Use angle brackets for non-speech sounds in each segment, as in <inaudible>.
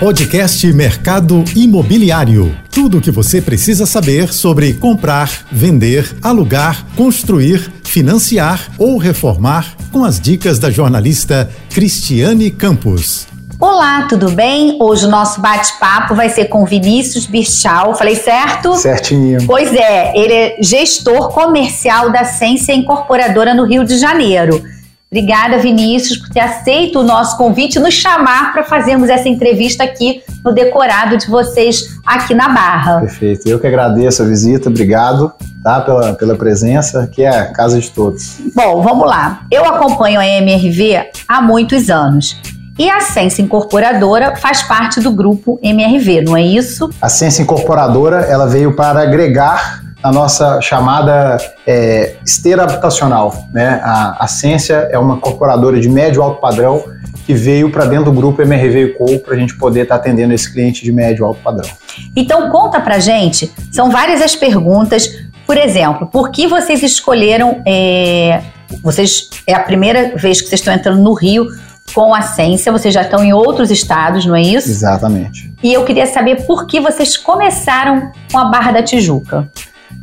Podcast Mercado Imobiliário. Tudo o que você precisa saber sobre comprar, vender, alugar, construir, financiar ou reformar com as dicas da jornalista Cristiane Campos. Olá, tudo bem? Hoje o nosso bate-papo vai ser com Vinícius Birchal. Falei certo? Certinho. Pois é, ele é gestor comercial da Ciência Incorporadora no Rio de Janeiro. Obrigada, Vinícius, por ter aceito o nosso convite e nos chamar para fazermos essa entrevista aqui no decorado de vocês aqui na Barra. Perfeito. Eu que agradeço a visita, obrigado tá, pela, pela presença, que é a casa de todos. Bom, vamos lá. Eu acompanho a MRV há muitos anos. E a Ciência Incorporadora faz parte do grupo MRV, não é isso? A Ciência Incorporadora ela veio para agregar a nossa chamada é, esteira habitacional. Né? A, a Ciência é uma incorporadora de médio alto padrão que veio para dentro do grupo MRV Co para a gente poder estar tá atendendo esse cliente de médio alto padrão. Então conta para gente, são várias as perguntas. Por exemplo, por que vocês escolheram? É, vocês é a primeira vez que vocês estão entrando no Rio com a Ciência, vocês já estão em outros estados, não é isso? Exatamente. E eu queria saber por que vocês começaram com a Barra da Tijuca.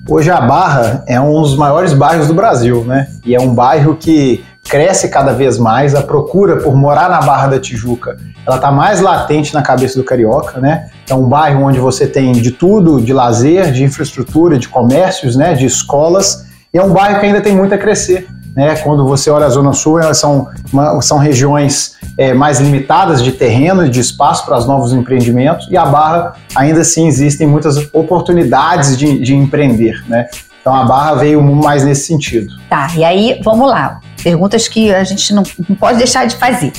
Hoje a Barra é um dos maiores bairros do Brasil, né? E é um bairro que cresce cada vez mais, a procura por morar na Barra da Tijuca, ela está mais latente na cabeça do carioca, né? É um bairro onde você tem de tudo, de lazer, de infraestrutura, de comércios, né, de escolas, e é um bairro que ainda tem muito a crescer. Né? Quando você olha a Zona Sul, elas são, uma, são regiões é, mais limitadas de terreno e de espaço para os novos empreendimentos, e a Barra ainda assim existem muitas oportunidades de, de empreender. Né? Então a Barra veio mais nesse sentido. Tá, e aí vamos lá. Perguntas que a gente não, não pode deixar de fazer.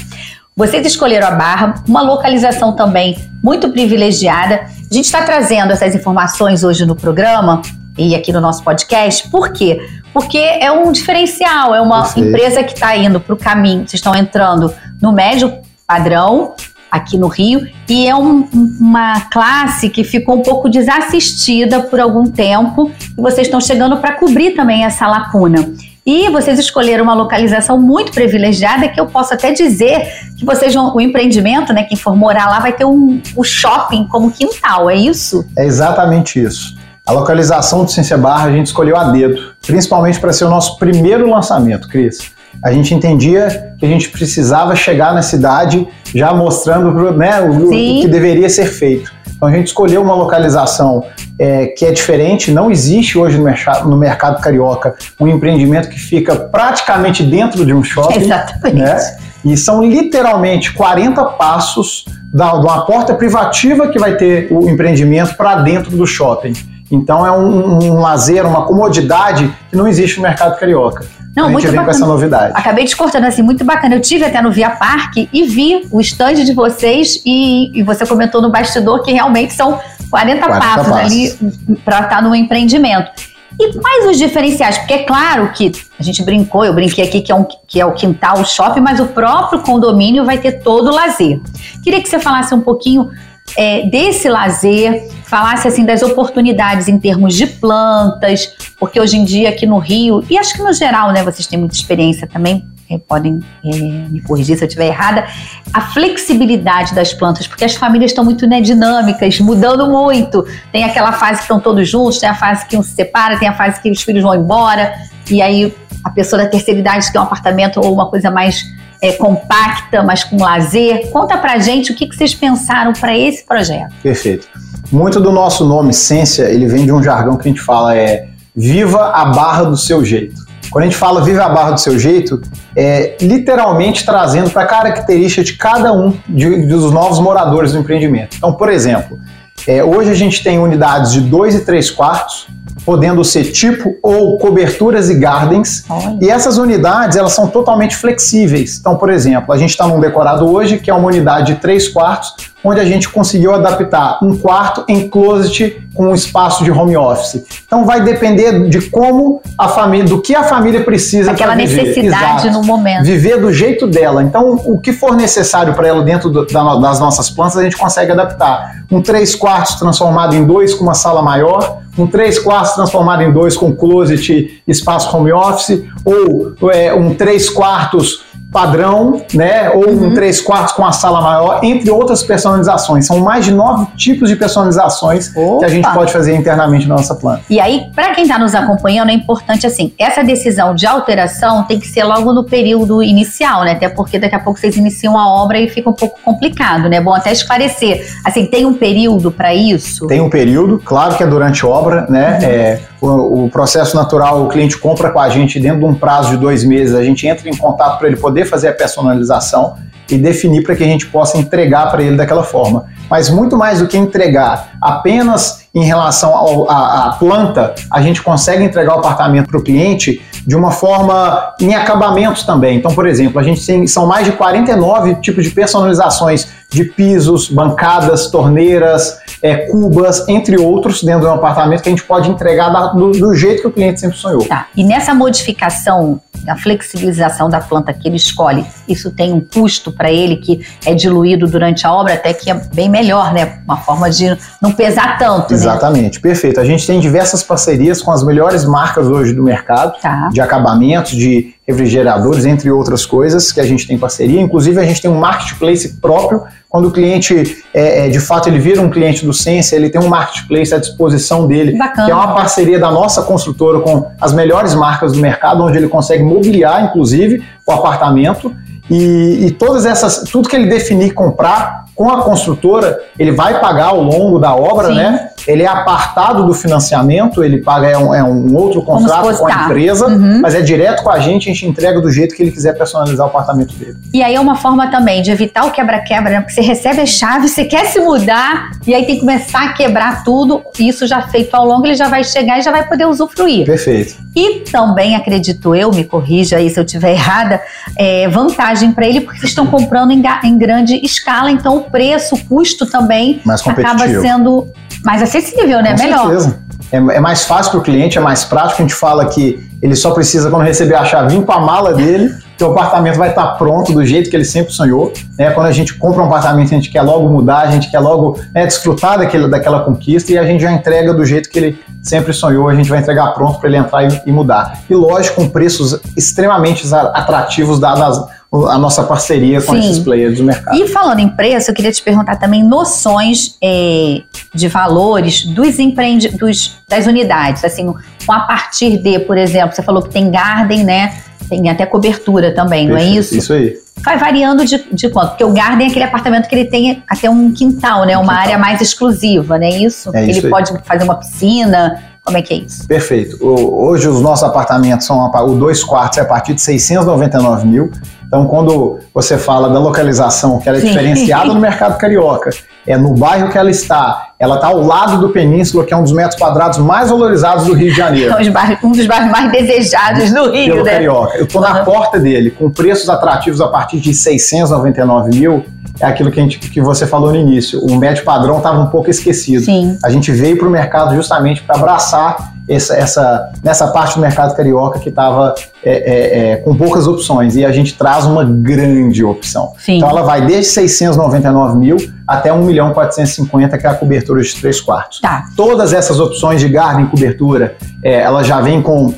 Vocês escolheram a Barra, uma localização também muito privilegiada. A gente está trazendo essas informações hoje no programa e aqui no nosso podcast. Por quê? Porque é um diferencial, é uma Perfeito. empresa que está indo para o caminho, vocês estão entrando no médio padrão aqui no Rio e é um, uma classe que ficou um pouco desassistida por algum tempo e vocês estão chegando para cobrir também essa lacuna. E vocês escolheram uma localização muito privilegiada que eu posso até dizer que vocês vão, o empreendimento, né, quem for morar lá vai ter um, um shopping como quintal, é isso? É exatamente isso. A localização do Ciência Barra a gente escolheu a dedo, principalmente para ser o nosso primeiro lançamento, Cris. A gente entendia que a gente precisava chegar na cidade já mostrando né, o, o que deveria ser feito. Então a gente escolheu uma localização é, que é diferente, não existe hoje no, mercado, no mercado carioca um empreendimento que fica praticamente dentro de um shopping. Exatamente. Né? E são literalmente 40 passos da, de uma porta privativa que vai ter o empreendimento para dentro do shopping. Então é um, um, lazer, uma comodidade que não existe no mercado carioca. Não, a gente muito vem bacana. com essa novidade. Acabei te cortando assim, muito bacana. Eu tive até no Via Parque e vi o stand de vocês e, e você comentou no bastidor que realmente são 40, 40 passos, passos ali para estar no empreendimento. E quais os diferenciais? Porque é claro que a gente brincou, eu brinquei aqui que é, um, que é o quintal, o shopping, mas o próprio condomínio vai ter todo o lazer. Queria que você falasse um pouquinho é, desse lazer, falasse assim das oportunidades em termos de plantas, porque hoje em dia aqui no Rio, e acho que no geral, né, vocês têm muita experiência também, é, podem é, me corrigir se eu estiver errada, a flexibilidade das plantas, porque as famílias estão muito né, dinâmicas, mudando muito. Tem aquela fase que estão todos juntos, tem a fase que um se separa, tem a fase que os filhos vão embora, e aí a pessoa da terceira idade tem um apartamento ou uma coisa mais é, compacta, mas com lazer. Conta pra gente o que, que vocês pensaram para esse projeto. Perfeito. Muito do nosso nome, Essência, ele vem de um jargão que a gente fala é viva a barra do seu jeito. Quando a gente fala viva a barra do seu jeito, é literalmente trazendo para a característica de cada um de, dos novos moradores do empreendimento. Então, por exemplo, é, hoje a gente tem unidades de 2 e 3 quartos, podendo ser tipo ou coberturas e gardens. Olha. E essas unidades elas são totalmente flexíveis. Então, por exemplo, a gente está num decorado hoje que é uma unidade de três quartos, onde a gente conseguiu adaptar um quarto em closet com um espaço de home office. Então vai depender de como a família, do que a família precisa Aquela necessidade Exato. no momento. Viver do jeito dela. Então o que for necessário para ela dentro do, da, das nossas plantas a gente consegue adaptar. Um três quartos transformado em dois com uma sala maior, um três quartos transformado em dois com closet, espaço home office, ou é, um três quartos padrão, né? Ou uhum. um três quartos com a sala maior, entre outras personalizações. São mais de nove tipos de personalizações Opa. que a gente pode fazer internamente na nossa planta. E aí, para quem está nos acompanhando, é importante assim, essa decisão de alteração tem que ser logo no período inicial, né? Até porque daqui a pouco vocês iniciam a obra e fica um pouco complicado, né? Bom até esclarecer. Assim, tem um período para isso? Tem um período, claro que é durante obra, né? Uhum. É, o, o, processo natural, o cliente compra com a gente dentro de um prazo de dois meses, a gente entra em contato para ele poder fazer a personalização e definir para que a gente possa entregar para ele daquela forma. Mas muito mais do que entregar apenas em relação à planta, a gente consegue entregar o apartamento para o cliente de uma forma em acabamentos também. Então, por exemplo, a gente tem são mais de 49 tipos de personalizações de pisos, bancadas, torneiras, é, cubas, entre outros, dentro de um apartamento que a gente pode entregar da, do, do, jeito que o cliente sempre sonhou. Tá. E nessa modificação, da flexibilização da planta que ele escolhe, isso tem um custo para ele que é diluído durante a obra, até que é bem melhor, né? Uma forma de não pesar tanto. Né? Exatamente, né? perfeito. A gente tem diversas parcerias com as melhores marcas hoje do mercado, tá. de acabamentos, de refrigeradores, entre outras coisas que a gente tem parceria. Inclusive, a gente tem um marketplace próprio. Quando o cliente, é, é, de fato, ele vira um cliente do Sense, ele tem um marketplace à disposição dele, Bacana. que é uma parceria da nossa construtora com as melhores marcas do mercado, onde ele consegue mobiliar, inclusive, o apartamento. E, e todas essas, tudo que ele definir comprar com a construtora, ele vai pagar ao longo da obra, Sim. né? ele é apartado do financiamento, ele paga é um, é um outro contrato com a empresa, uhum. mas é direto com a gente, a gente entrega do jeito que ele quiser personalizar o apartamento dele. E aí é uma forma também de evitar o quebra-quebra, né? Porque você recebe a chave, você quer se mudar, e aí tem que começar a quebrar tudo, e isso já feito ao longo, ele já vai chegar e já vai poder usufruir. Perfeito. E também, acredito eu, me corrija aí se eu estiver errada, é vantagem para ele, porque estão comprando em, em grande escala, então o preço, o custo também acaba sendo mais acessível, né? Com Melhor. Certeza. É, é mais fácil para o cliente, é mais prático. A gente fala que ele só precisa, quando receber a chave, vir com a mala dele, que o apartamento vai estar pronto do jeito que ele sempre sonhou. Né? Quando a gente compra um apartamento, a gente quer logo mudar, a gente quer logo né, desfrutar daquele, daquela conquista e a gente já entrega do jeito que ele sempre sonhou, a gente vai entregar pronto para ele entrar e, e, mudar. E lógico, com preços extremamente atrativos dadas a nossa parceria com Sim. esses players do mercado. E falando em preço, eu queria te perguntar também noções é, de valores dos empreende dos, das unidades, assim, a partir de, por exemplo, você falou que tem garden, né? Tem até cobertura também, Perfeito, não é isso? Isso aí. Vai variando de, de quanto? Porque o Garden é aquele apartamento que ele tem até um quintal, né? Um uma quintal. área mais exclusiva, não é isso? É ele pode fazer uma piscina, como é que é isso? Perfeito. hoje os nossos apartamentos são o dois quartos é a partir de 699 mil. Então, quando você fala da localização, que ela é Sim. diferenciada no mercado carioca, é no bairro que ela está, ela está ao lado do Península, que é um dos metros quadrados mais valorizados do Rio de Janeiro. um dos bairros mais desejados do Rio, Pelo né? carioca. Eu estou uhum. na porta dele, com preços atrativos a partir de 699 mil é aquilo que, a gente, que você falou no início. O médio padrão estava um pouco esquecido. Sim. A gente veio para o mercado justamente para abraçar essa, essa, nessa parte do mercado carioca que estava é, é, é, com poucas opções e a gente traz uma grande opção. Sim. Então ela vai desde 699 mil até 1 milhão 450, que é a cobertura de 3 quartos. Tá. Todas essas opções de garden cobertura, é, ela já vem com,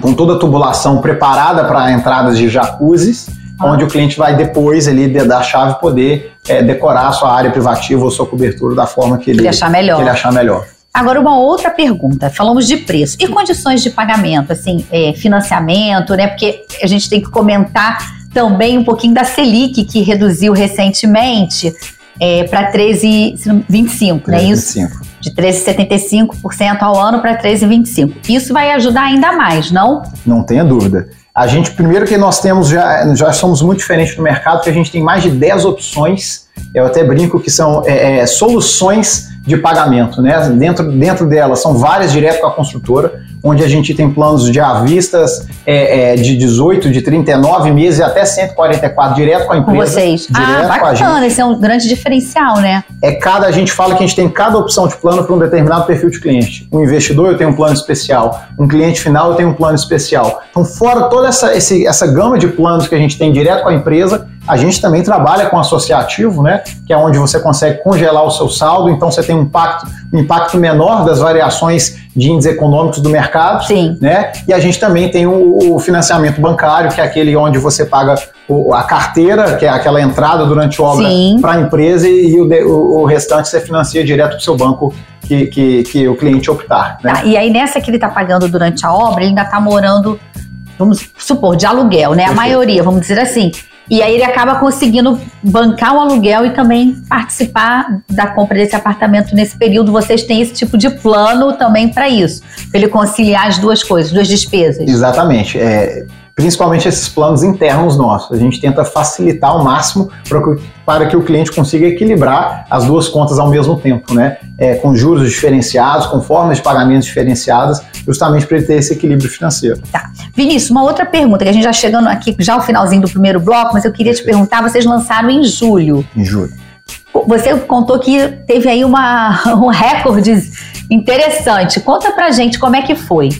com toda a tubulação preparada para entradas de jacuzzis onde o cliente vai depois ali da chave poder é, decorar a sua área privativa ou sua cobertura da forma que ele, ele achar melhor. Que ele achar melhor. Agora, uma outra pergunta. Falamos de preço. E condições de pagamento, assim, é, financiamento, né? Porque a gente tem que comentar também um pouquinho da Selic, que reduziu recentemente é, para 13,25, não é isso? 25. De 13,75% ao ano para 13,25. Isso vai ajudar ainda mais, não? Não tenha dúvida. A gente, primeiro que nós temos, já, já somos muito diferentes do mercado, que a gente tem mais de 10 opções, eu até brinco que são é, é, soluções de pagamento, né? Dentro, dentro dela são várias direto com a construtora, onde a gente tem planos de avistas é, é, de 18, de 39 meses e até 144 direto com a empresa. Com vocês. Direto ah, bacana, esse é um grande diferencial, né? É cada, a gente fala que a gente tem cada opção de plano para um determinado perfil de cliente. Um investidor eu tenho um plano especial, um cliente final eu tenho um plano especial. Então, fora toda essa, esse, essa gama de planos que a gente tem direto com a empresa, a gente também trabalha com associativo, né? Que é onde você consegue congelar o seu saldo, então você tem um impacto, um impacto menor das variações de índices econômicos do mercado. Sim. Né? E a gente também tem o, o financiamento bancário, que é aquele onde você paga o, a carteira, que é aquela entrada durante a obra para a empresa, e o, o, restante você financia direto para o seu banco que, que, que, o cliente optar. Né? Tá, e aí nessa que ele está pagando durante a obra, ele ainda está morando, vamos supor, de aluguel, né? Perfeito. A maioria, vamos dizer assim. E aí ele acaba conseguindo bancar o aluguel e também participar da compra desse apartamento nesse período. Vocês têm esse tipo de plano também para isso, para ele conciliar as duas coisas, duas despesas. Exatamente. É, principalmente esses planos internos nossos. A gente tenta facilitar ao máximo para que, o cliente consiga equilibrar as duas contas ao mesmo tempo, né? É, com juros diferenciados, com formas de pagamento diferenciadas, justamente para ele ter esse equilíbrio financeiro. Tá. Vinícius, uma outra pergunta, que a gente já chegando aqui, já ao finalzinho do primeiro bloco, mas eu queria te perguntar, vocês lançaram em julho. Em julho. Você contou que teve aí uma, <laughs> um recorde interessante. Conta pra gente como é que foi.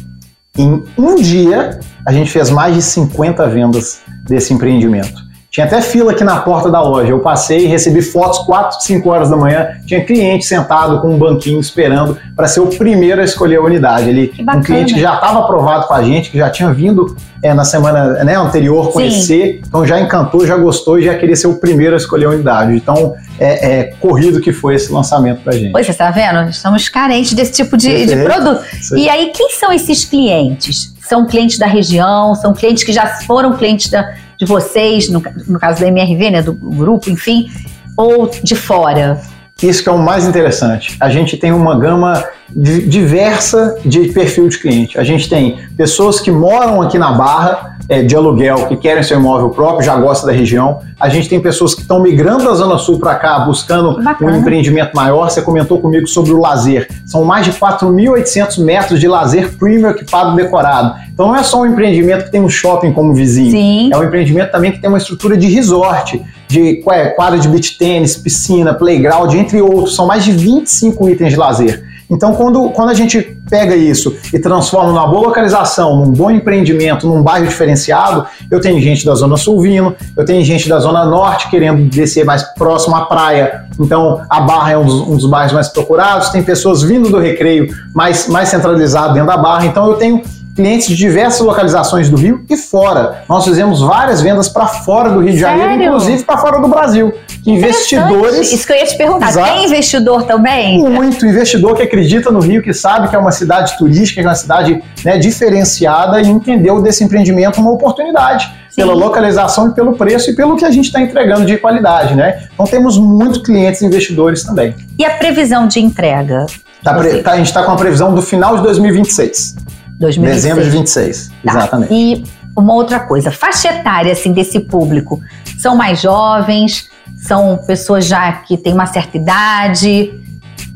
Em um dia, a gente fez mais de 50 vendas desse empreendimento. Tinha até fila aqui na porta da loja. Eu passei e recebi fotos 4, 5 horas da manhã. Tinha cliente sentado com um banquinho esperando para ser o primeiro a escolher a unidade. Ele, um cliente que já estava aprovado com a gente, que já tinha vindo é, na semana né, anterior conhecer, Sim. então já encantou, já gostou e já queria ser o primeiro a escolher a unidade. Então, é, é corrido que foi esse lançamento para a gente. Pois você está vendo? Estamos carentes desse tipo de, de produto. E aí, quem são esses clientes? São clientes da região? São clientes que já foram clientes da de vocês, no, no caso da MRV, né, do grupo, enfim, ou de fora? Isso que é o mais interessante. A gente tem uma gama diversa de perfil de cliente. A gente tem pessoas que moram aqui na Barra, é, de aluguel, que querem seu imóvel próprio, já gostam da região. A gente tem pessoas que estão migrando da Zona Sul para cá, buscando um empreendimento maior. Você comentou comigo sobre o lazer. São mais de 4.800 metros de lazer premium equipado decorado. Então não é só um empreendimento que tem um shopping como vizinho. Sim. É um empreendimento também que tem uma estrutura de resort, de é, quadra de beach tênis, piscina, playground, entre outros. São mais de 25 itens de lazer. Então, quando, quando a gente pega isso e transforma numa boa localização, num bom empreendimento, num bairro diferenciado, eu tenho gente da Zona Sul vindo, eu tenho gente da Zona Norte querendo descer mais próximo à praia, então a Barra é um dos, um dos bairros mais procurados, tem pessoas vindo do recreio mais, mais centralizado dentro da Barra, então eu tenho clientes de diversas localizações do Rio e fora. Nós fizemos várias vendas para fora do Rio de Janeiro, Sério? inclusive para fora do Brasil. Investidores. Isso que eu ia te perguntar. Exato. Tem investidor também? Muito. Investidor que acredita no Rio, que sabe que é uma cidade turística, que é uma cidade né, diferenciada e entendeu desse empreendimento uma oportunidade. Pela localização e pelo preço e pelo que a gente está entregando de qualidade, né? Então temos muitos clientes investidores também. E a previsão de entrega? Tá, tá, a gente está com a previsão do final de 2026. 2026. Dezembro de 26, tá. exatamente. E uma outra coisa, faixa etária assim, desse público, são mais jovens, são pessoas já que têm uma certa idade,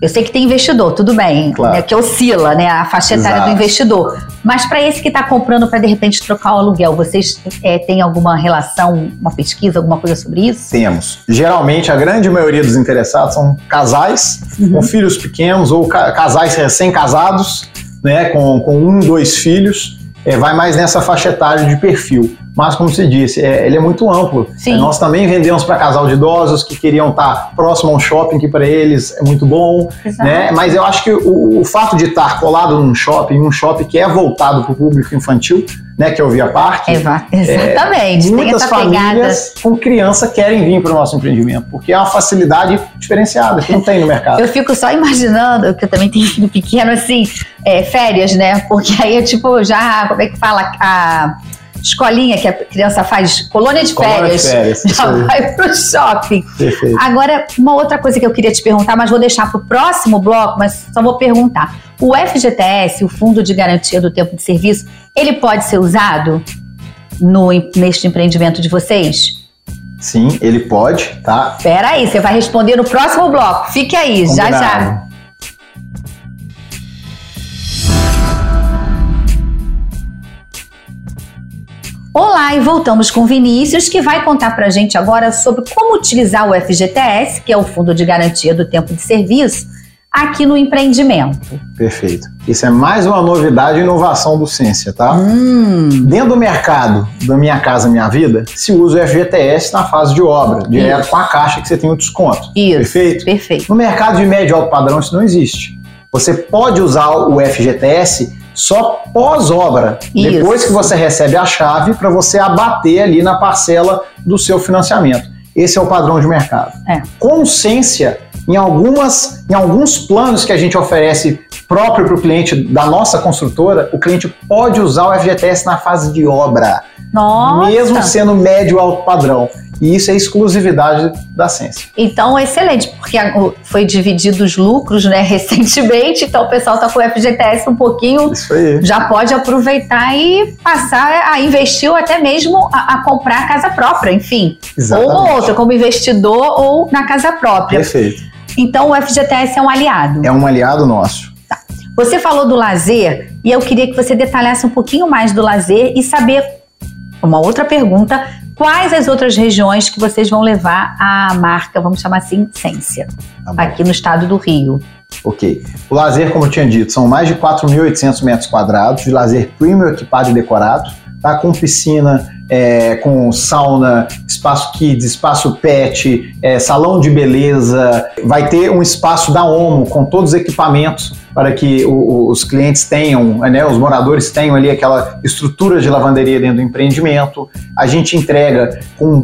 eu sei que tem investidor, tudo bem, claro. né, que oscila né, a faixa etária Exato. do investidor. Mas para esse que está comprando para de repente trocar o aluguel, vocês é, têm alguma relação, uma pesquisa, alguma coisa sobre isso? Temos. Geralmente, a grande maioria dos interessados são casais uhum. com filhos pequenos ou ca casais recém-casados né, com, com um, dois filhos, é, vai mais nessa faixa etária de perfil. Mas, como você disse, é, ele é muito amplo. É, nós também vendemos para casal de idosos que queriam estar próximo a um shopping, que para eles é muito bom. Né? Mas eu acho que o, o fato de estar colado num shopping, um shopping que é voltado para o público infantil, né, que é o Via Parque. Eva, exatamente. É, muitas famílias com criança querem vir para o nosso empreendimento, porque é uma facilidade diferenciada que não tem no mercado. Eu fico só imaginando, que eu também tenho filho pequeno, assim, é, férias, né? Porque aí é tipo, já, como é que fala? A escolinha que a criança faz, colônia de colônia férias, de férias <laughs> já vai pro shopping. Perfeito. Agora, uma outra coisa que eu queria te perguntar, mas vou deixar pro próximo bloco, mas só vou perguntar. O FGTS, o Fundo de Garantia do Tempo de Serviço, ele pode ser usado no, neste empreendimento de vocês? Sim, ele pode, tá? Espera aí, você vai responder no próximo bloco. Fique aí, Combinado. já já. Olá, e voltamos com Vinícius, que vai contar para a gente agora sobre como utilizar o FGTS, que é o Fundo de Garantia do Tempo de Serviço, aqui no empreendimento. Perfeito. Isso é mais uma novidade e inovação do Ciência, tá? Hum. Dentro do mercado da Minha Casa Minha Vida, se usa o FGTS na fase de obra, direto isso. com a caixa que você tem o desconto. Isso. Perfeito? Perfeito. No mercado de médio e alto padrão isso não existe. Você pode usar o FGTS só pós-obra, depois que você recebe a chave para você abater ali na parcela do seu financiamento. Esse é o padrão de mercado. É. Consciência em, algumas, em alguns planos que a gente oferece próprio para o cliente da nossa construtora, o cliente pode usar o FGTS na fase de obra. Nossa. Mesmo sendo médio alto padrão. E isso é exclusividade da Ciência. Então, excelente, porque foi dividido os lucros né, <laughs> recentemente, então o pessoal está com o FGTS um pouquinho, já pode aproveitar e passar a investir ou até mesmo a, a comprar a casa própria, enfim. Exatamente. Ou outra, como investidor ou na casa própria. Perfeito. Então, o FGTS é um aliado. É um aliado nosso. Tá. Você falou do lazer e eu queria que você detalhasse um pouquinho mais do lazer e saber uma outra pergunta Quais as outras regiões que vocês vão levar a marca, vamos chamar assim, Essência, tá aqui no estado do Rio? Ok. O lazer, como eu tinha dito, são mais de 4.800 metros quadrados de lazer premium equipado e decorado, tá? com piscina, é, com sauna, espaço kids, espaço pet, é, salão de beleza. Vai ter um espaço da OMO com todos os equipamentos para que o, os clientes tenham, né, os moradores tenham ali aquela estrutura de lavanderia dentro do empreendimento. A gente entrega com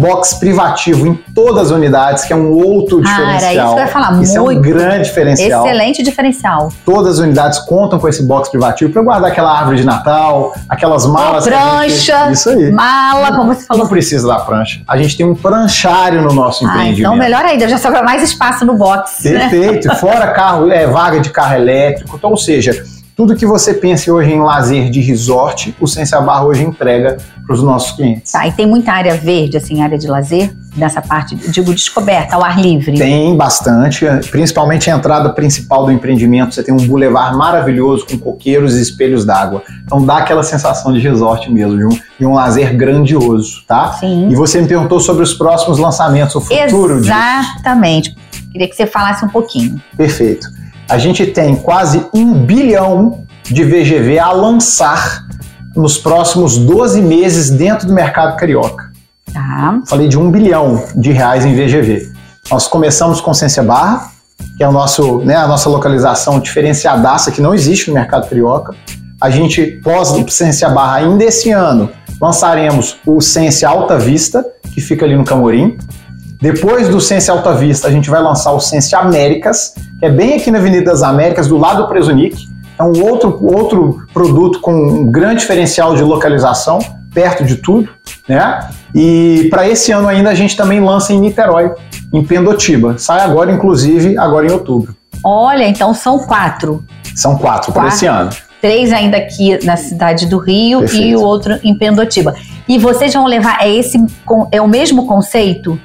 box privativo em todas as unidades, que é um outro diferencial. Isso que eu ia falar. Isso Muito é um grande diferencial. Excelente diferencial. Todas as unidades contam com esse box privativo para guardar aquela árvore de Natal, aquelas malas. prancha, gente... isso aí. mala, como você falou. Não precisa da prancha. A gente tem um pranchário no nosso ah, empreendimento. Então melhor ainda, já sobra mais espaço no box. Perfeito. Né? <laughs> Fora carro, é, vaga de carro carro elétrico. Então, ou seja, tudo que você pense hoje em lazer de resort, o Ciência Barra hoje entrega para os nossos clientes. Tá, e tem muita área verde, assim, área de lazer, nessa parte, digo, descoberta, ao ar livre? Tem bastante, principalmente a entrada principal do empreendimento. Você tem um bulevar maravilhoso com coqueiros e espelhos d'água. Então dá aquela sensação de resort mesmo, de um, de um lazer grandioso, tá? Sim. E você me perguntou sobre os próximos lançamentos, o futuro Exatamente. Disso. Queria que você falasse um pouquinho. Perfeito a gente tem quase um bilhão de VGV a lançar nos próximos 12 meses dentro do mercado carioca. Tá. Falei de um bilhão de reais em VGV. Nós começamos com Ciência Barra, que é o nosso, né, a nossa localização diferenciadaça que não existe no mercado carioca. A gente, pós Ciência Barra, ainda esse ano, lançaremos o Ciência Alta Vista, que fica ali no Camorim. Depois do Sense Alta Vista, a gente vai lançar o Sense Américas, que é bem aqui na Avenida das Américas, do lado do Presunic. É um outro, outro produto com um grande diferencial de localização, perto de tudo, né? E para esse ano ainda a gente também lança em Niterói, em Pendotiba. Sai agora, inclusive, agora em outubro. Olha, então são quatro. São quatro, quatro. para esse ano. Três ainda aqui na cidade do Rio Perfeito. e o outro em Pendotiba. E vocês vão levar, é esse, é o mesmo conceito?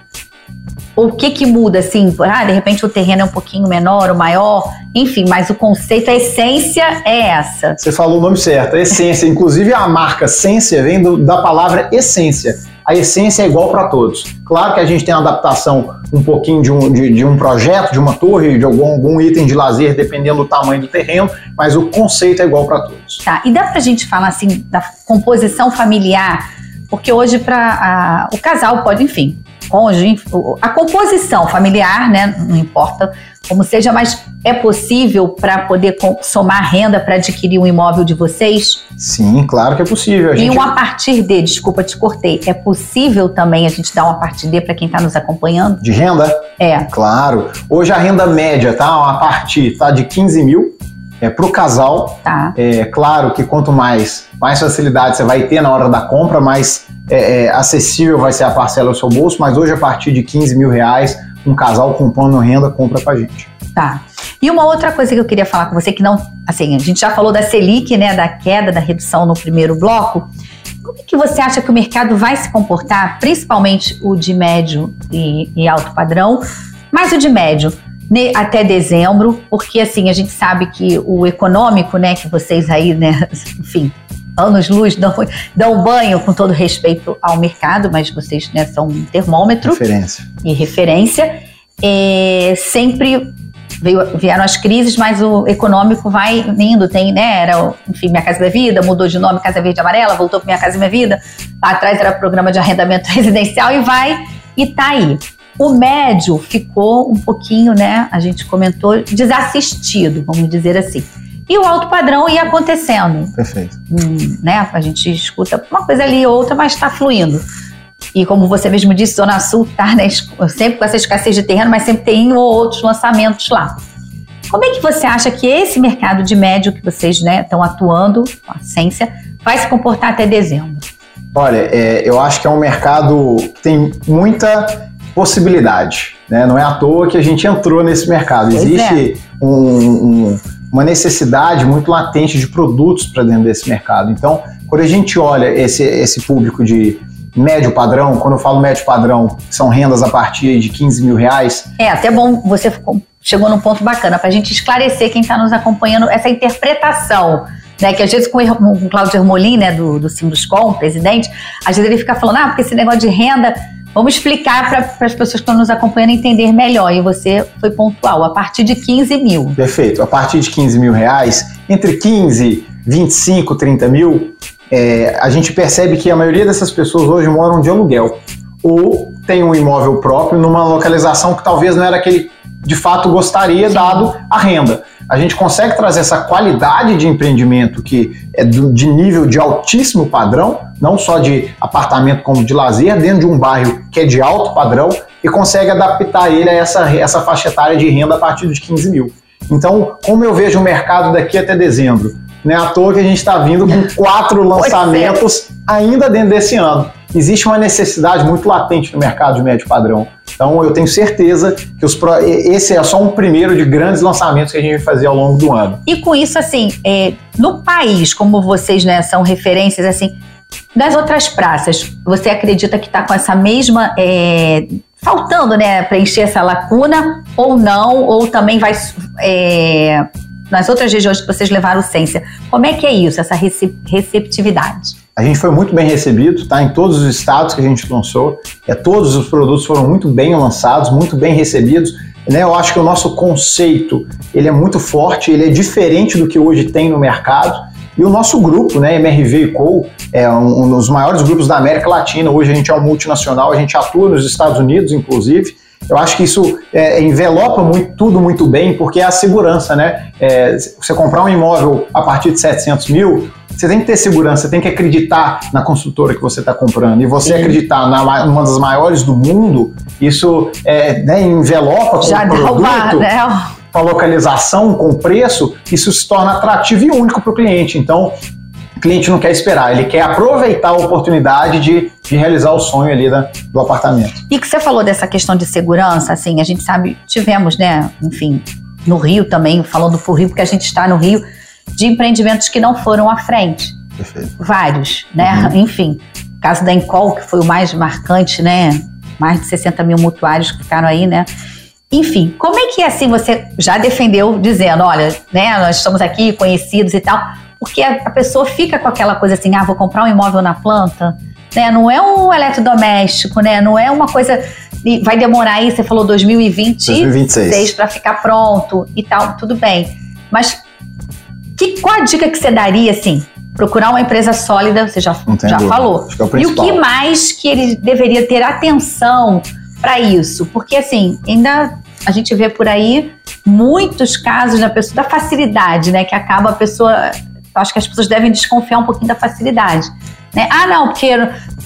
O que que muda, assim? Ah, de repente o terreno é um pouquinho menor ou maior, enfim, mas o conceito, a essência é essa. Você falou o nome certo, a essência. Inclusive a marca essência vem do, da palavra essência. A essência é igual para todos. Claro que a gente tem uma adaptação um pouquinho de um, de, de um projeto, de uma torre, de algum, algum, item de lazer, dependendo do tamanho do terreno, mas o conceito é igual para todos. Tá, e dá para a gente falar assim da composição familiar, porque hoje para o casal pode, enfim, cônjuge, a composição familiar, né? Não importa como seja, mas é possível para poder somar renda para adquirir um imóvel de vocês? Sim, claro que é possível. A gente... E um a partir de, desculpa, te cortei, é possível também a gente dar um a partir de para quem está nos acompanhando? De renda? É. Claro. Hoje a renda média, tá? A partir tá de 15 mil é, para o casal. Tá. É claro que quanto mais, mais facilidade você vai ter na hora da compra, mais é, é, acessível vai ser a parcela do seu bolso, mas hoje a partir de 15 mil reais, um casal com renda compra com a gente. Tá. E uma outra coisa que eu queria falar com você, que não, assim, a gente já falou da Selic, né, da queda, da redução no primeiro bloco, como é que você acha que o mercado vai se comportar, principalmente o de médio e, e alto padrão, mas o de médio, até dezembro, porque assim, a gente sabe que o econômico, né, que vocês aí, né, <laughs> enfim, anos-luz dão, dão banho com todo respeito ao mercado, mas vocês né, são um termômetro referência. e referência. É, sempre veio, vieram as crises, mas o econômico vai indo, tem, né, era, enfim, Minha Casa Minha Vida, mudou de nome Casa Verde e Amarela, voltou para Minha Casa Minha Vida, lá atrás era programa de arrendamento <laughs> residencial e vai, e tá aí. O médio ficou um pouquinho, né, a gente comentou, desassistido, vamos dizer assim. E o alto padrão ia acontecendo. Perfeito. Hum, né? A gente escuta uma coisa ali ou outra, mas está fluindo. E como você mesmo disse, Zona Sul está né, sempre com essa escassez de terreno, mas sempre tem um ou outros lançamentos lá. Como é que você acha que esse mercado de médio que vocês estão né, atuando, com a ciência, vai se comportar até dezembro? Olha, é, eu acho que é um mercado que tem muita possibilidade. Né? Não é à toa que a gente entrou nesse mercado. Pois Existe é. um, um, uma necessidade muito latente de produtos para dentro desse mercado. Então, quando a gente olha esse, esse público de médio padrão, quando eu falo médio padrão, são rendas a partir de 15 mil reais. É, até bom você chegou num ponto bacana para a gente esclarecer quem está nos acompanhando essa interpretação. Né, que às vezes com, o Cláudio Ermolim, né, do, do presidente, às vezes ele fica falando, ah, porque esse negócio de renda, vamos explicar para as pessoas que estão nos acompanhando entender melhor. E você foi pontual, a partir de 15 mil. Perfeito, a partir de 15 mil reais, entre 15, 25, 30 mil, é, a gente percebe que a maioria dessas pessoas hoje moram de aluguel ou tem um imóvel próprio numa localização que talvez não era aquele de fato gostaria, dado a renda. A gente consegue trazer essa qualidade de empreendimento que é de nível de altíssimo padrão, não só de apartamento como de lazer, dentro de um bairro que é de alto padrão e consegue adaptar ele a essa, essa faixa etária de renda a partir de 15 mil. Então, como eu vejo o mercado daqui até dezembro? Não é à toa que a gente está vindo com <laughs> quatro lançamentos ainda dentro desse ano. Existe uma necessidade muito latente no mercado de médio padrão. Então eu tenho certeza que os pro... esse é só um primeiro de grandes lançamentos que a gente vai fazer ao longo do ano. E com isso, assim, é, no país, como vocês né, são referências, assim, das outras praças, você acredita que está com essa mesma. É, faltando, né, preencher essa lacuna ou não? Ou também vai. É, nas outras regiões que vocês levaram ciência, como é que é isso, essa receptividade? A gente foi muito bem recebido, tá? Em todos os estados que a gente lançou, é, todos os produtos foram muito bem lançados, muito bem recebidos. Né? Eu acho que o nosso conceito ele é muito forte, ele é diferente do que hoje tem no mercado. E o nosso grupo, né, MRV Co, é um, um dos maiores grupos da América Latina. Hoje a gente é um multinacional, a gente atua nos Estados Unidos, inclusive. Eu acho que isso é, envelopa muito, tudo muito bem, porque é a segurança, né? É, você comprar um imóvel a partir de 700 mil, você tem que ter segurança, você tem que acreditar na construtora que você está comprando. E você Sim. acreditar na uma das maiores do mundo, isso é, né, envelopa com Já o produto. Uma, né? Com a localização, com o preço, isso se torna atrativo e único para o cliente. Então, o cliente não quer esperar, ele quer aproveitar a oportunidade de, de realizar o sonho ali da, do apartamento. E que você falou dessa questão de segurança, assim, a gente sabe, tivemos, né, enfim, no Rio também, falando por Rio, porque a gente está no Rio, de empreendimentos que não foram à frente. Perfeito. Vários, né? Uhum. Enfim, o caso da Encol, que foi o mais marcante, né? Mais de 60 mil mutuários que ficaram aí, né? Enfim, como é que assim você já defendeu dizendo, olha, né, nós estamos aqui conhecidos e tal, porque a, a, pessoa fica com aquela coisa assim, ah, vou comprar um imóvel na planta, né? Não é um eletrodoméstico, né? Não é uma coisa vai demorar aí, você falou 2026 para ficar pronto e tal, tudo bem. Mas que, qual a dica que você daria assim? Procurar uma empresa sólida, você já, já falou. É o e o que mais que ele deveria ter atenção para isso? Porque assim, ainda a gente vê por aí muitos casos da pessoa da facilidade, né? Que acaba a pessoa acho que as pessoas devem desconfiar um pouquinho da facilidade. Né? Ah, não, porque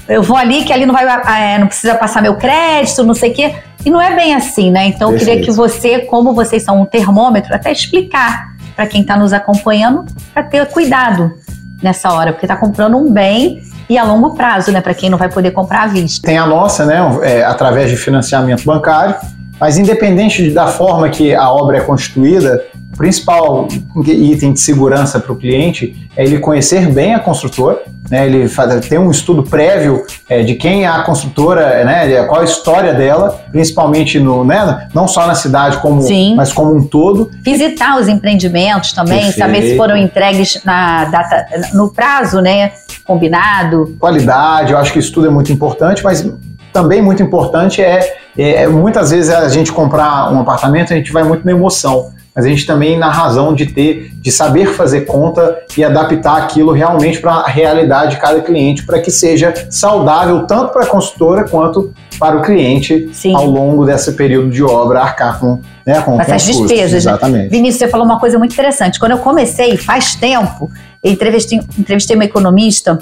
eu vou ali que ali não vai, é, não precisa passar meu crédito, não sei o quê. E não é bem assim, né? Então eu queria que você, como vocês são um termômetro, até explicar para quem está nos acompanhando, para ter cuidado nessa hora, porque está comprando um bem e a longo prazo, né? Para quem não vai poder comprar à vista. Tem a nossa, né? É, através de financiamento bancário, mas independente da forma que a obra é constituída, o principal item de segurança para o cliente é ele conhecer bem a construtora, né, ele ter um estudo prévio é, de quem é a construtora, né, qual a história dela, principalmente no, né, não só na cidade, como, mas como um todo. Visitar os empreendimentos também, Perfeito. saber se foram entregues na data, no prazo né, combinado. Qualidade, eu acho que isso tudo é muito importante, mas também muito importante é, é, muitas vezes a gente comprar um apartamento, a gente vai muito na emoção. Mas a gente também na razão de ter, de saber fazer conta e adaptar aquilo realmente para a realidade de cada cliente, para que seja saudável tanto para a consultora quanto para o cliente Sim. ao longo desse período de obra arcar com, né, com, com essas despesas. Custos, exatamente. Vinícius, você falou uma coisa muito interessante. Quando eu comecei, faz tempo, eu entrevistei, entrevistei uma economista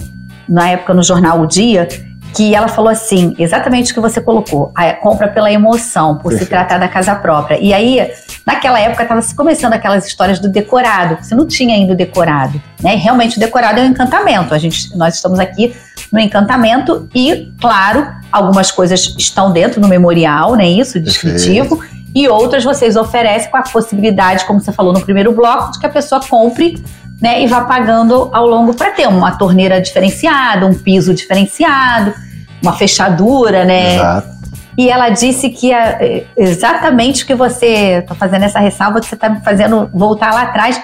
na época no jornal O Dia que ela falou assim, exatamente o que você colocou, a compra pela emoção, por Perfeito. se tratar da casa própria. E aí, naquela época, estava se começando aquelas histórias do decorado, você não tinha ainda o decorado, né? Realmente o decorado é um encantamento. A gente, nós estamos aqui no encantamento e, claro, algumas coisas estão dentro do memorial, né? Isso, descritivo. Perfeito. E outras vocês oferecem com a possibilidade, como você falou no primeiro bloco, de que a pessoa compre né, e vá pagando ao longo para ter uma torneira diferenciada, um piso diferenciado, uma fechadura, né? Exato. E ela disse que é exatamente o que você está fazendo essa ressalva que você está me fazendo voltar lá atrás,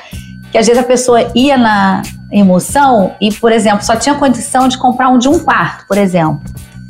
que às vezes a pessoa ia na emoção e, por exemplo, só tinha condição de comprar um de um quarto, por exemplo.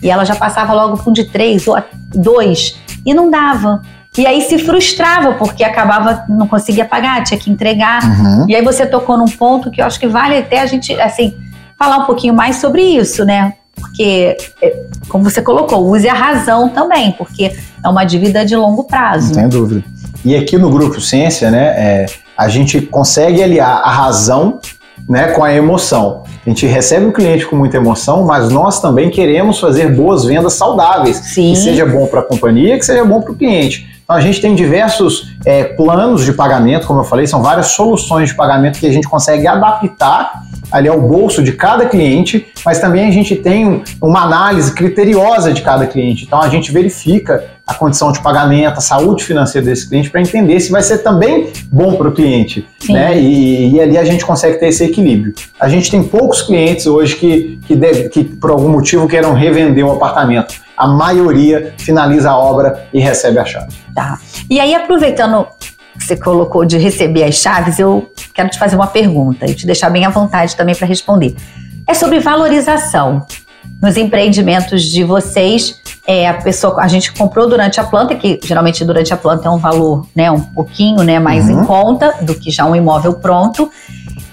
E ela já passava logo com um de três ou dois e não dava. E aí se frustrava, porque acabava, não conseguia pagar, tinha que entregar. Uhum. E aí você tocou num ponto que eu acho que vale até a gente, assim, falar um pouquinho mais sobre isso, né? Porque, é, como você colocou, use a razão também, porque é uma dívida de longo prazo. Não tem dúvida. E aqui no Grupo Ciência, né, é, a gente consegue aliar a razão né, com a emoção. A gente recebe o cliente com muita emoção, mas nós também queremos fazer boas vendas saudáveis. Sim. Que seja bom para a companhia, que seja bom para o cliente. Então a gente tem diversos é, planos de pagamento, como eu falei, são várias soluções de pagamento que a gente consegue adaptar ali ao bolso de cada cliente, mas também a gente tem uma análise criteriosa de cada cliente. Então a gente verifica a condição de pagamento, a saúde financeira desse cliente para entender se vai ser também bom para o cliente. Né? E, e, ali a gente consegue ter esse equilíbrio. A gente tem poucos clientes hoje que, que, deve, que por algum motivo queiram revender um apartamento. A maioria finaliza a obra e recebe a chave. Tá. E aí, aproveitando que você colocou de receber as chaves, eu quero te fazer uma pergunta e te deixar bem à vontade também para responder. É sobre valorização. Nos empreendimentos de vocês, é, a pessoa, a gente comprou durante a planta, que geralmente durante a planta é um valor, né, um pouquinho, né, mais uhum. em conta do que já um imóvel pronto.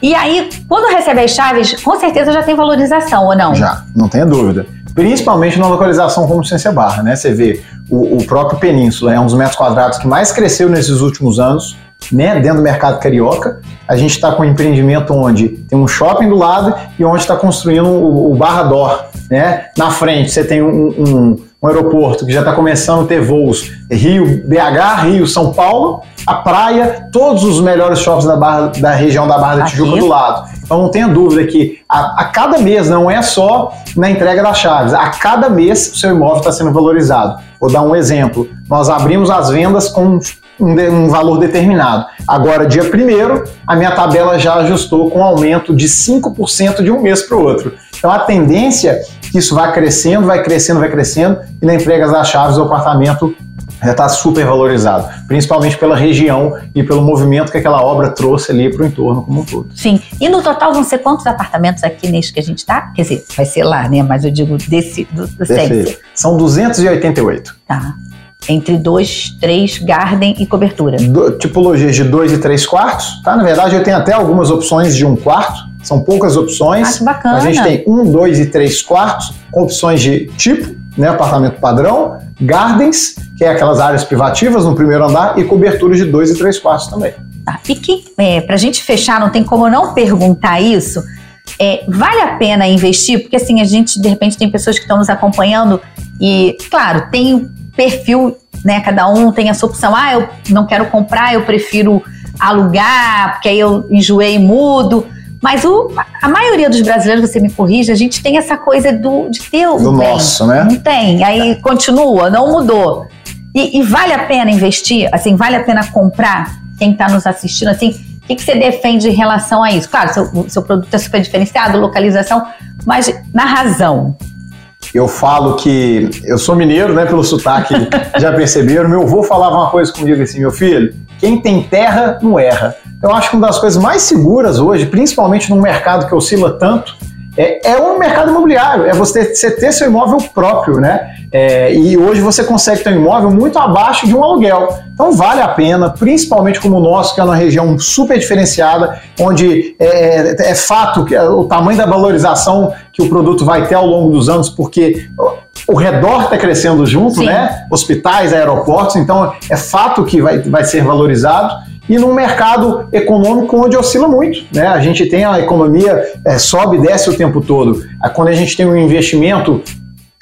E aí, quando recebe as chaves, com certeza já tem valorização ou não? Já, não tenha dúvida. Principalmente na localização como Ciência Barra, né? Você vê o, o próprio Península, é um dos metros quadrados que mais cresceu nesses últimos anos, né, dentro do mercado carioca. A gente está com um empreendimento onde tem um shopping do lado e onde está construindo o, o Barra Dor. Né? Na frente você tem um, um, um aeroporto que já está começando a ter voos Rio, BH, Rio, São Paulo, a praia, todos os melhores shoppings da, barra, da região da Barra da Tijuca do lado. Então não tenha dúvida que a, a, cada mês, não é só na entrega das chaves, a cada mês o seu imóvel está sendo valorizado. Vou dar um exemplo. Nós abrimos as vendas com um, um valor determinado. Agora, dia 1 a minha tabela já ajustou com um aumento de 5% de um mês para o outro. Então a tendência isso vai crescendo, vai crescendo, vai crescendo, e na entrega das chaves o apartamento já está super valorizado, principalmente pela região e pelo movimento que aquela obra trouxe ali para o entorno como um todo. Sim. E no total vão ser quantos apartamentos aqui neste que a gente está? Quer dizer, vai ser lá, né? Mas eu digo desse do, do São 288. Tá. Entre dois, três, garden e cobertura. Do, tipologias de dois e três quartos, tá? Na verdade, eu tenho até algumas opções de um quarto. São poucas opções. Ah, que bacana. A gente tem um, dois e três quartos com opções de tipo, né? Apartamento padrão, gardens, que é aquelas áreas privativas no primeiro andar, e coberturas de dois e três quartos também. Tá. E que, é, para a gente fechar, não tem como não perguntar isso. É, vale a pena investir? Porque assim, a gente, de repente, tem pessoas que estão nos acompanhando e, claro, tem perfil, né? Cada um tem a sua opção. Ah, eu não quero comprar, eu prefiro alugar, porque aí eu enjoei e mudo. Mas o, a maioria dos brasileiros, você me corrige, a gente tem essa coisa do, de ter o do bem. nosso, né? Não tem. Aí é. continua, não mudou. E, e, vale a pena investir? Assim, vale a pena comprar? Quem está nos assistindo, assim, o que, que, você defende em relação a isso? Claro, seu, seu produto é super diferenciado, localização, mas na razão. Eu falo que eu sou mineiro, né? Pelo sotaque, <laughs> já perceberam. Meu avô falava uma coisa comigo assim, meu filho, quem tem terra não erra. Eu acho que uma das coisas mais seguras hoje, principalmente num mercado que oscila tanto, é, é o mercado imobiliário, é você, você ter seu imóvel próprio, né? É, e hoje você consegue ter um imóvel muito abaixo de um aluguel. Então vale a pena, principalmente como o nosso, que é uma região super diferenciada, onde é, é, é fato que o tamanho da valorização que o produto vai ter ao longo dos anos, porque o redor está crescendo junto, Sim. né? Hospitais, aeroportos, então é fato que vai, vai ser valorizado e num mercado econômico onde oscila muito. Né? A gente tem a economia é, sobe e desce o tempo todo. Quando a gente tem um investimento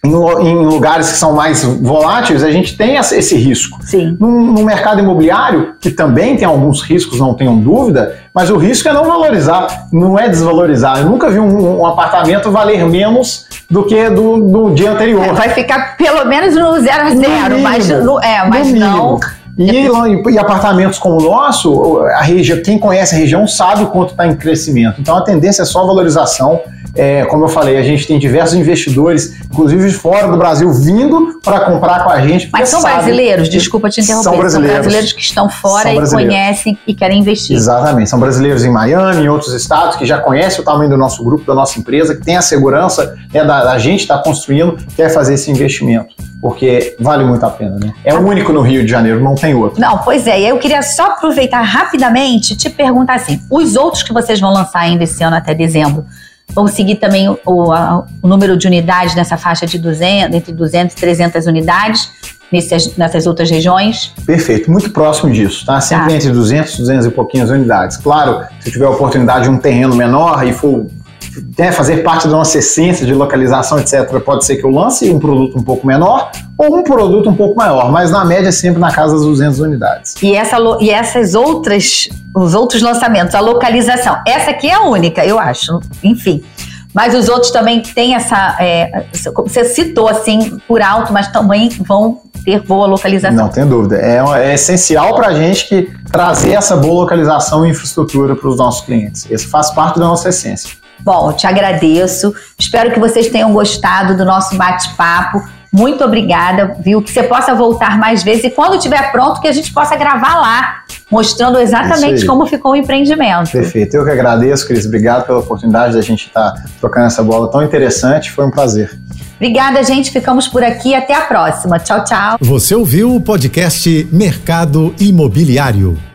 em, lugares que são mais voláteis, a gente tem esse risco. Sim. No, mercado imobiliário, que também tem alguns riscos, não tenham dúvida, mas o risco é não valorizar, não é desvalorizar. Eu nunca vi um, um apartamento valer menos do que do, do dia anterior. É, vai ficar pelo menos no zero a zero, mas, no, é, mas não. E, e, apartamentos como o nosso, a região, quem conhece a região sabe o quanto está em crescimento. Então a tendência é só valorização. É, como eu falei, a gente tem diversos investidores, inclusive de fora do Brasil, vindo para comprar com a gente. Mas são brasileiros, desculpa te interromper. São brasileiros, são brasileiros que estão fora e conhecem e querem investir. Exatamente, são brasileiros em Miami, em outros estados, que já conhecem o tamanho do nosso grupo, da nossa empresa, que tem a segurança né, da, da gente estar tá construindo, quer fazer esse investimento. Porque vale muito a pena, né? É o único no Rio de Janeiro, não tem outro. Não, pois é. E eu queria só aproveitar rapidamente te perguntar assim: os outros que vocês vão lançar ainda esse ano até dezembro, vão seguir também o, a, o número de unidades nessa faixa de 200, entre 200 e 300 unidades nessas, nessas outras regiões? Perfeito, muito próximo disso, tá? Sempre tá. entre 200 e 200 e pouquinhas unidades. Claro, se tiver a oportunidade de um terreno menor e for né, fazer parte da nossa essência de localização, etc., pode ser que eu lance um produto um pouco menor ou um produto um pouco maior, mas na média sempre na casa das 200 unidades. E, essa, e essas outras, os outros lançamentos, a localização, essa aqui é a única, eu acho, enfim. Mas os outros também têm essa. É, você citou assim por alto, mas também vão ter boa localização. Não tem dúvida. É, é essencial para a gente que trazer essa boa localização e infraestrutura para os nossos clientes. Isso faz parte da nossa essência. Bom, te agradeço. Espero que vocês tenham gostado do nosso bate-papo. Muito obrigada, viu? Que você possa voltar mais vezes e quando estiver pronto, que a gente possa gravar lá, mostrando exatamente como ficou o empreendimento. Perfeito. Eu que agradeço, Cris. Obrigado pela oportunidade da gente estar tá trocando essa bola tão interessante. Foi um prazer. Obrigada, gente. Ficamos por aqui. Até a próxima. Tchau, tchau. Você ouviu o podcast Mercado Imobiliário.